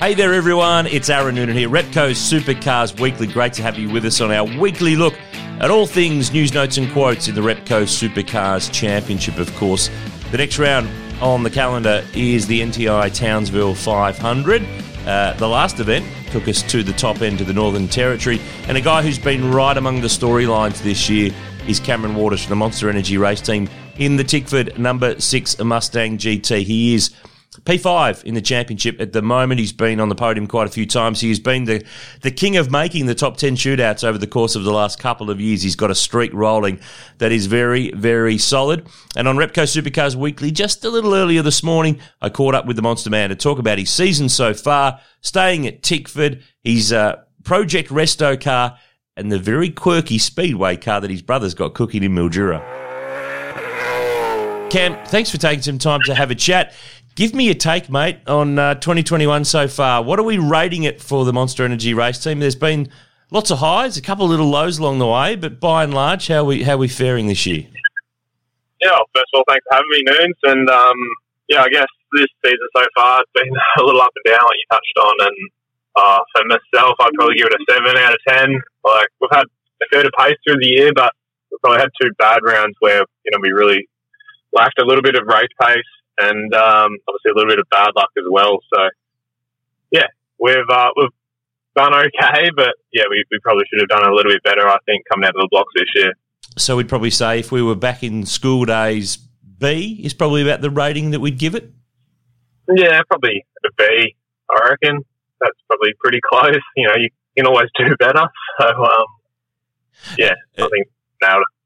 Hey there, everyone. It's Aaron Noonan here, Repco Supercars Weekly. Great to have you with us on our weekly look at all things news, notes, and quotes in the Repco Supercars Championship, of course. The next round on the calendar is the NTI Townsville 500. Uh, the last event took us to the top end of the Northern Territory, and a guy who's been right among the storylines this year is Cameron Waters from the Monster Energy race team in the Tickford number six Mustang GT. He is P5 in the championship at the moment. He's been on the podium quite a few times. He's been the, the king of making the top 10 shootouts over the course of the last couple of years. He's got a streak rolling that is very, very solid. And on Repco Supercars Weekly, just a little earlier this morning, I caught up with the Monster Man to talk about his season so far, staying at Tickford, his uh, Project Resto car, and the very quirky Speedway car that his brother's got cooking in Mildura. Cam, thanks for taking some time to have a chat. Give me a take, mate, on uh, 2021 so far. What are we rating it for the Monster Energy race team? There's been lots of highs, a couple of little lows along the way, but by and large, how we how we faring this year? Yeah, well, first of all, thanks for having me, Noons. And um, yeah, I guess this season so far it's been a little up and down, like you touched on. And uh, for myself, I'd probably give it a seven out of ten. Like we've had a fair of pace through the year, but we've probably had two bad rounds where you know we really lacked a little bit of race pace and um, obviously a little bit of bad luck as well. So yeah, we've uh, we've done okay, but yeah, we, we probably should have done a little bit better. I think coming out of the blocks this year. So we'd probably say if we were back in school days, B is probably about the rating that we'd give it. Yeah, probably a B. I reckon that's probably pretty close. You know, you can always do better. So um, yeah, I think nailed it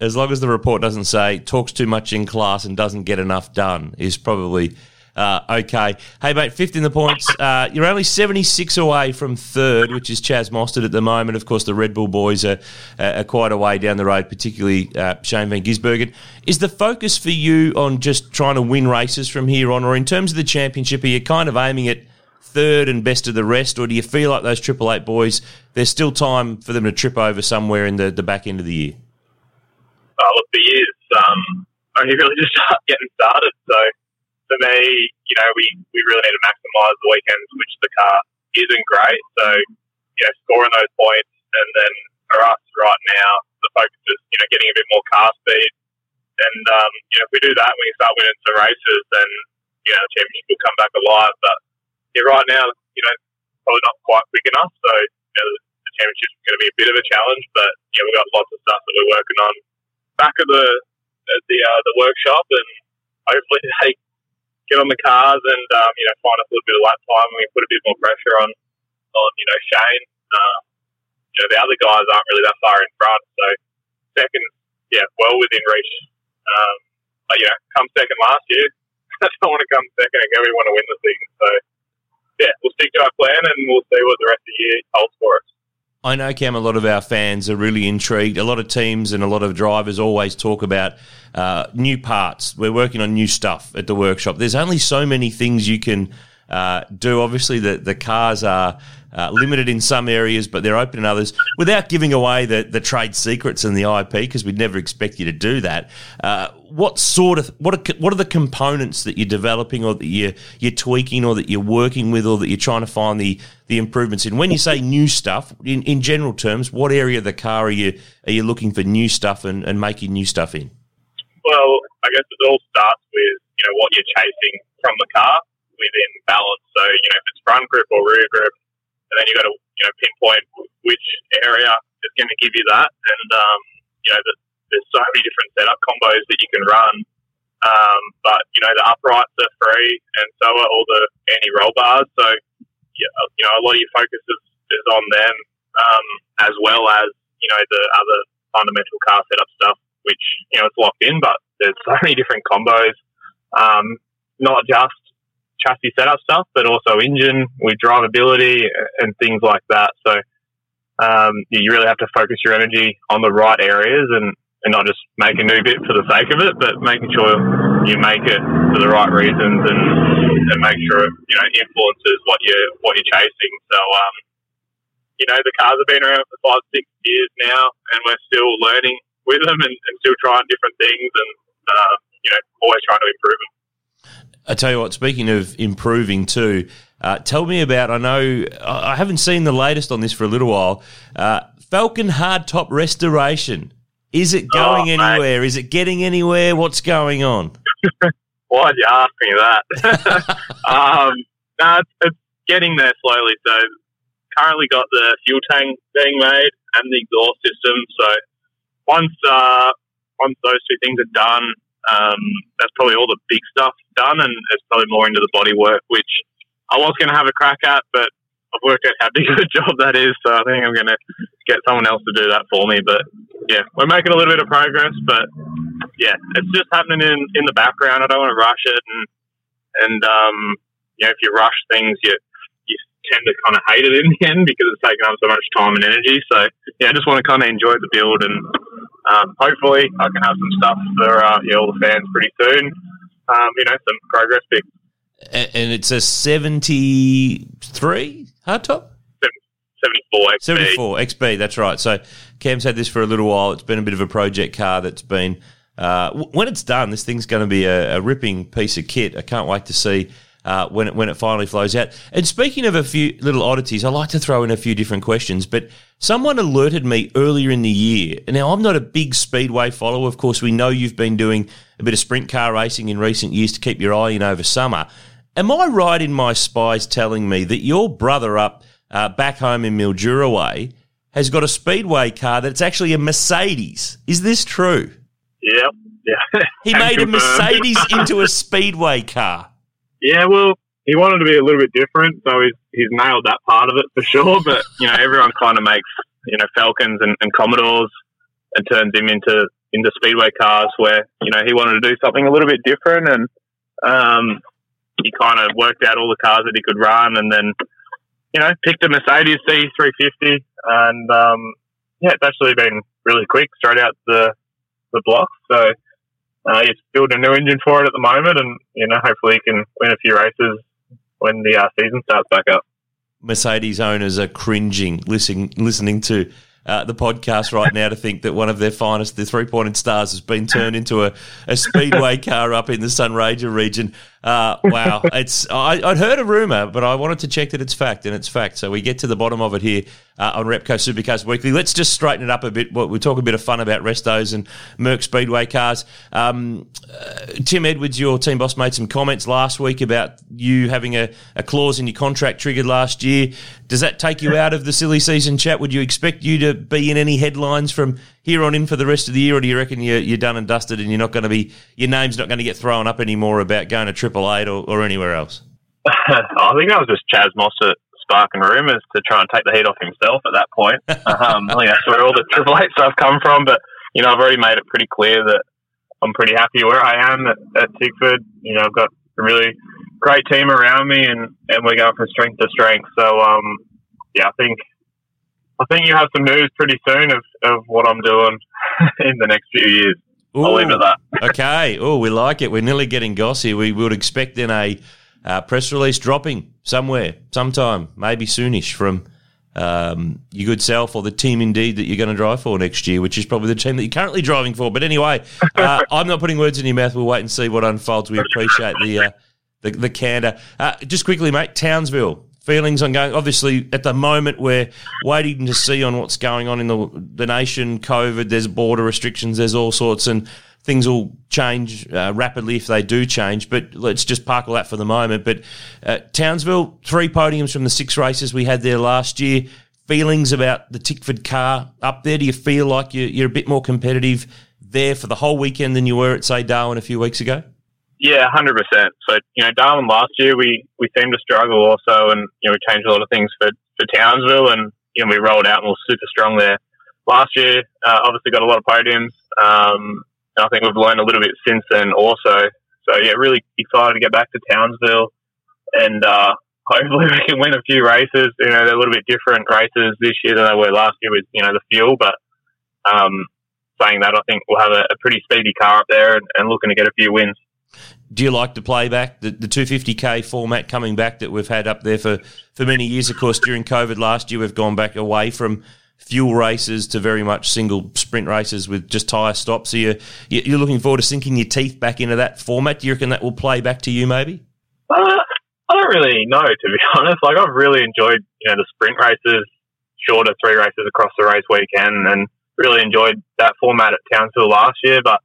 as long as the report doesn't say talks too much in class and doesn't get enough done, is probably uh, okay. Hey, mate, fifth in the points. Uh, you're only 76 away from third, which is Chaz Mostert at the moment. Of course, the Red Bull boys are, are quite a way down the road, particularly uh, Shane Van Gisbergen. Is the focus for you on just trying to win races from here on, or in terms of the championship, are you kind of aiming at third and best of the rest, or do you feel like those Triple Eight boys, there's still time for them to trip over somewhere in the, the back end of the year? Uh, look, the year's um, only really just getting started. So for me, you know, we, we really need to maximise the weekends, which the car isn't great. So, you know, scoring those points. And then for us right now, the focus is, you know, getting a bit more car speed. And, um, you know, if we do that, we start winning some races, then, you know, the championship will come back alive. But yeah, right now, you know, probably not quite quick enough. So, you know, the championship's going to be a bit of a challenge, but, yeah, we've got lots of stuff that we're working on back of the at the uh, the workshop, and hopefully they get on the cars and um, you know find us a little bit of lap time, and we put a bit more pressure on on you know Shane. Uh, you know the other guys aren't really that far in front, so second, yeah, well within reach. Um, but know, come second last year, I don't want to come second again. We want to win the thing, so yeah, we'll stick to our plan, and we'll see what the rest of the year holds for us. I know, Cam, a lot of our fans are really intrigued. A lot of teams and a lot of drivers always talk about uh, new parts. We're working on new stuff at the workshop. There's only so many things you can uh, do. Obviously, the, the cars are uh, limited in some areas, but they're open in others. Without giving away the, the trade secrets and the IP, because we'd never expect you to do that. Uh, what sort of what are what are the components that you're developing, or that you're you're tweaking, or that you're working with, or that you're trying to find the the improvements in? When you say new stuff, in, in general terms, what area of the car are you are you looking for new stuff and, and making new stuff in? Well, I guess it all starts with you know what you're chasing from the car within balance. So you know if it's front grip or rear grip, and then you've got to you know pinpoint which area is going to give you that. And um, you know the, there's so many different setup combos that you can run. Um, but you know the uprights are free, and so are all the anti roll bars. So yeah, you know a lot of your focus is, is on them, um, as well as you know the other fundamental car setup stuff, which you know it's locked in. But there's so many different combos, um, not just chassis setup stuff, but also engine with drivability and things like that. So um, you really have to focus your energy on the right areas and, and not just make a new bit for the sake of it, but making sure you make it for the right reasons and, and make sure it you know influences what you what you're chasing. So um, you know the cars have been around for five six years now, and we're still learning with them and, and still trying different things and uh, you know always trying to improve them. I tell you what, speaking of improving too, uh, tell me about. I know I haven't seen the latest on this for a little while. Uh, Falcon hardtop restoration. Is it going oh, anywhere? Mate. Is it getting anywhere? What's going on? Why'd you ask me that? um, no, it's, it's, getting there slowly. So currently got the fuel tank being made and the exhaust system. So once uh, once those two things are done, um, that's probably all the big stuff done, and it's probably more into the body work, which I was going to have a crack at, but I've worked out how big of a job that is, so I think I'm going to get someone else to do that for me. But yeah, we're making a little bit of progress, but yeah, it's just happening in, in the background. I don't want to rush it, and and um, you know, if you rush things, you you tend to kind of hate it in the end because it's taking up so much time and energy. So yeah, I just want to kind of enjoy the build, and um, hopefully I can have some stuff for uh, yeah, all the fans pretty soon. Um, you know, some progress pics and it's a 73 hardtop? 74 XB. 74 XB, that's right. So Cam's had this for a little while. It's been a bit of a project car that's been. Uh, when it's done, this thing's going to be a, a, ripping piece of kit. I can't wait to see uh, when it when it finally flows out. And speaking of a few little oddities, I like to throw in a few different questions. But someone alerted me earlier in the year. Now I'm not a big speedway follower. Of course, we know you've been doing a bit of sprint car racing in recent years to keep your eye in over summer. Am I right in my spies telling me that your brother up uh, back home in Mildura way has got a speedway car that's actually a Mercedes? Is this true? Yep. Yeah. He made a Mercedes into a speedway car. Yeah, well, he wanted to be a little bit different, so he's, he's nailed that part of it for sure. But, you know, everyone kind of makes, you know, Falcons and, and Commodores and turns him into into speedway cars where, you know, he wanted to do something a little bit different and um, he kind of worked out all the cars that he could run, and then you know picked a Mercedes C350, and um, yeah, it's actually been really quick, straight out the the block. So uh, he's building a new engine for it at the moment, and you know hopefully he can win a few races when the uh, season starts back up. Mercedes owners are cringing listening listening to uh, the podcast right now to think that one of their finest, the three pointed stars, has been turned into a, a speedway car up in the Sunraysia region. Uh, wow, it's I, would heard a rumor, but I wanted to check that it's fact, and it's fact. So we get to the bottom of it here uh, on Repco Supercars Weekly. Let's just straighten it up a bit. We'll talk a bit of fun about restos and Merc Speedway cars. Um, uh, Tim Edwards, your team boss, made some comments last week about you having a, a clause in your contract triggered last year. Does that take you out of the silly season chat? Would you expect you to be in any headlines from here on in for the rest of the year, or do you reckon you're, you're done and dusted and you're not going to be your name's not going to get thrown up anymore about going to Triple Eight or, or anywhere else? I think that was just Chaz Mostert sparking rumours to try and take the heat off himself at that point. Um, I think that's where all the Triple Eight stuff come from. But you know, I've already made it pretty clear that I'm pretty happy where I am at, at Tickford. You know, I've got a really great team around me, and, and we're going from strength to strength. So, um, yeah, I think I think you have some news pretty soon of, of what I'm doing in the next few years. Ooh, I'll leave it at that. okay. Oh, we like it. We're nearly getting gossy. We would expect then a uh, press release dropping somewhere, sometime, maybe soonish from um, your good self or the team indeed that you're going to drive for next year, which is probably the team that you're currently driving for. But anyway, uh, I'm not putting words in your mouth. We'll wait and see what unfolds. We appreciate the uh, the, the candor. Uh, just quickly, mate, Townsville feelings on going? Obviously, at the moment, we're waiting to see on what's going on in the the nation. COVID, there's border restrictions, there's all sorts, and things will change uh, rapidly if they do change. But let's just park all that for the moment. But uh, Townsville, three podiums from the six races we had there last year. Feelings about the Tickford car up there? Do you feel like you're, you're a bit more competitive there for the whole weekend than you were at, say, Darwin a few weeks ago? Yeah, hundred percent. So you know, Darwin last year we we seemed to struggle also, and you know we changed a lot of things for for Townsville, and you know we rolled out and we were super strong there. Last year, uh, obviously got a lot of podiums. Um, and I think we've learned a little bit since then also. So yeah, really excited to get back to Townsville, and uh, hopefully we can win a few races. You know, they're a little bit different races this year than they were last year with you know the fuel. But um, saying that, I think we'll have a, a pretty speedy car up there and, and, looking to get a few wins. Do you like the playback, the, the 250k format coming back that we've had up there for, for many years? Of course, during COVID last year, we've gone back away from fuel races to very much single sprint races with just tyre stops. So you're, you're looking forward to sinking your teeth back into that format. Do you reckon that will play back to you maybe? Uh, I don't really know, to be honest. Like, I've really enjoyed, you know, the sprint races, shorter three races across the race weekend, and really enjoyed that format at Townsville last year. But,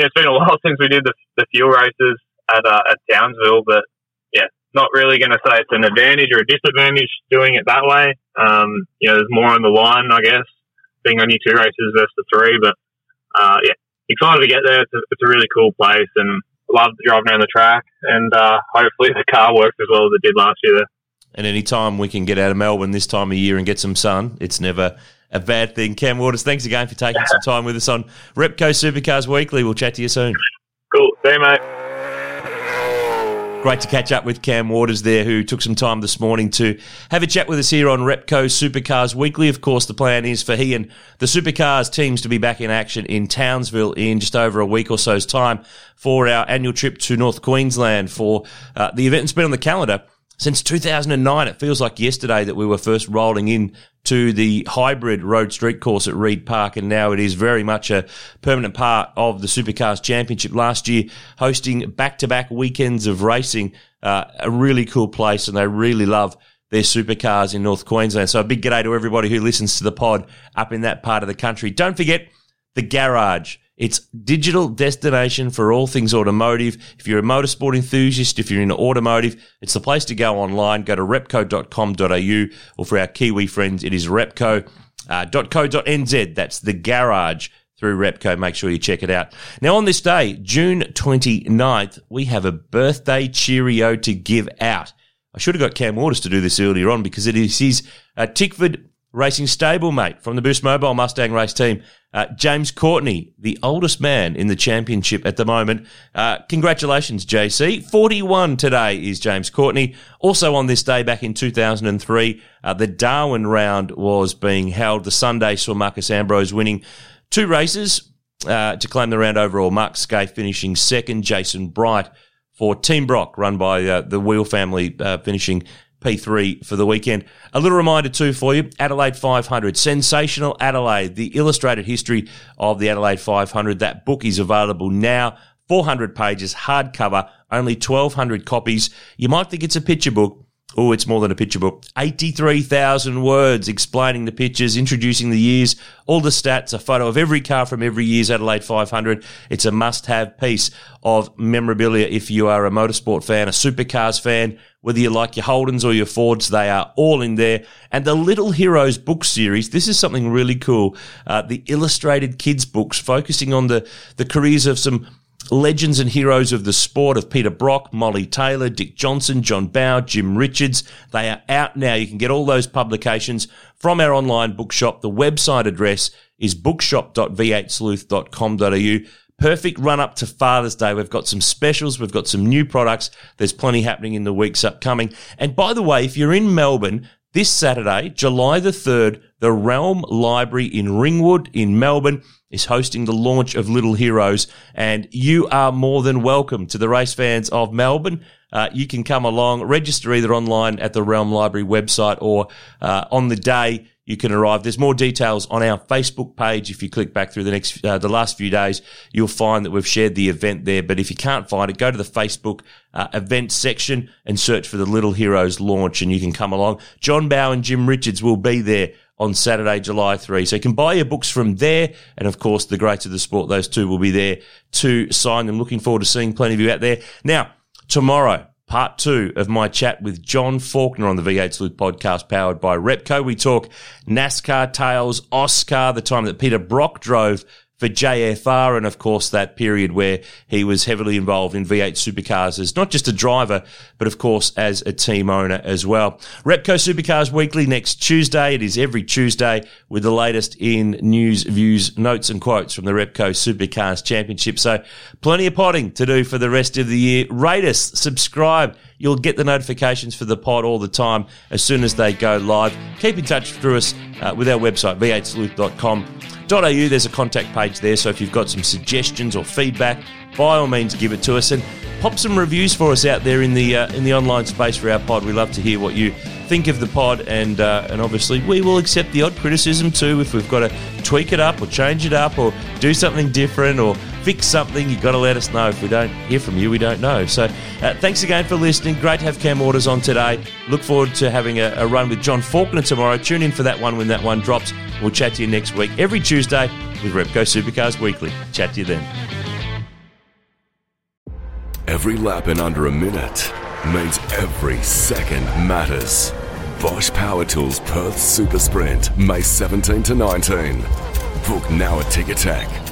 know, it's been a while since we did the, the fuel races at, uh, at Townsville, but yeah, not really going to say it's an advantage or a disadvantage doing it that way. Um, you know, there's more on the line, I guess, being only two races versus three. But uh, yeah, excited to get there. It's a, it's a really cool place and love driving around the track. And uh, hopefully the car works as well as it did last year. And any time we can get out of Melbourne this time of year and get some sun, it's never a bad thing. Cam Waters, thanks again for taking some time with us on Repco Supercars Weekly. We'll chat to you soon. Cool. See you, mate. Great to catch up with Cam Waters there, who took some time this morning to have a chat with us here on Repco Supercars Weekly. Of course, the plan is for he and the Supercars teams to be back in action in Townsville in just over a week or so's time for our annual trip to North Queensland for uh, the event that's been on the calendar since 2009. It feels like yesterday that we were first rolling in to the hybrid road street course at Reid Park, and now it is very much a permanent part of the Supercars Championship. Last year, hosting back-to-back weekends of racing, uh, a really cool place, and they really love their supercars in North Queensland. So a big g'day to everybody who listens to the pod up in that part of the country. Don't forget the garage. It's digital destination for all things automotive. If you're a motorsport enthusiast, if you're into automotive, it's the place to go online. Go to repco.com.au or for our Kiwi friends, it is repco.co.nz. Uh, That's the garage through Repco. Make sure you check it out. Now, on this day, June 29th, we have a birthday cheerio to give out. I should have got Cam Waters to do this earlier on because it is his uh, Tickford Racing stablemate from the Boost Mobile Mustang race team. Uh, James Courtney, the oldest man in the championship at the moment. Uh, congratulations, JC. 41 today is James Courtney. Also on this day back in 2003, uh, the Darwin round was being held. The Sunday saw Marcos Ambrose winning two races uh, to claim the round overall. Mark Skaife finishing second. Jason Bright for Team Brock, run by uh, the Weel family, uh, finishing P3 for the weekend. A little reminder too for you Adelaide 500, Sensational Adelaide, the illustrated history of the Adelaide 500. That book is available now. 400 pages, hardcover, only 1,200 copies. You might think it's a picture book. Oh, it's more than a picture book. 83,000 words explaining the pictures, introducing the years, all the stats, a photo of every car from every year's Adelaide 500. It's a must have piece of memorabilia if you are a motorsport fan, a supercars fan, whether you like your Holdens or your Fords, they are all in there. And the Little Heroes book series, this is something really cool. Uh, the illustrated kids books focusing on the, the careers of some legends and heroes of the sport of Peter Brock, Molly Taylor, Dick Johnson, John Bowe, Jim Richards. They are out now. You can get all those publications from our online bookshop. The website address is bookshop.v8sleuth.com.au perfect run up to Father's Day. We've got some specials, we've got some new products. There's plenty happening in the weeks upcoming. And by the way, if you're in Melbourne, this Saturday, July the 3rd, the Realm Library in Ringwood in Melbourne is hosting the launch of Little Heroes, and you are more than welcome to the race fans of Melbourne. Uh, you can come along, register either online at the Realm Library website or uh, on the day you can arrive. There's more details on our Facebook page. If you click back through the next, uh, the last few days, you'll find that we've shared the event there. But if you can't find it, go to the Facebook uh, event section and search for the Little Heroes launch and you can come along. John Bowe and Jim Richards will be there on Saturday, July 3. So you can buy your books from there. And of course, the greats of the sport, those two will be there to sign them. Looking forward to seeing plenty of you out there. Now, tomorrow, part two of my chat with John Faulkner on the V8 Sleuth podcast powered by Repco. We talk NASCAR tales, Oscar, the time that Peter Brock drove for JFR, and of course that period where he was heavily involved in V8 supercars as not just a driver, but of course as a team owner as well. Repco Supercars Weekly next Tuesday. It is every Tuesday with the latest in news, views, notes, and quotes from the Repco Supercars Championship. So plenty of potting to do for the rest of the year. Rate us, subscribe You'll get the notifications for the pod all the time as soon as they go live. Keep in touch through us uh, with our website, v8sleuth.com.au. There's a contact page there, so if you've got some suggestions or feedback, by all means give it to us and pop some reviews for us out there in the uh, in the online space for our pod. We love to hear what you think of the pod, and uh, and obviously we will accept the odd criticism too if we've got to tweak it up or change it up or do something different or fix something. You've got to let us know. If we don't hear from you, we don't know. So uh, thanks again for listening. Great to have Cam Waters on today. Look forward to having a, a run with John Faulkner tomorrow. Tune in for that one when that one drops. We'll chat to you next week every Tuesday with Repco Supercars Weekly. Chat to you then. Every lap in under a minute means every second matters. Bosch Power Tools Perth Super Sprint, May 17 to 19. Book now at Ticketek.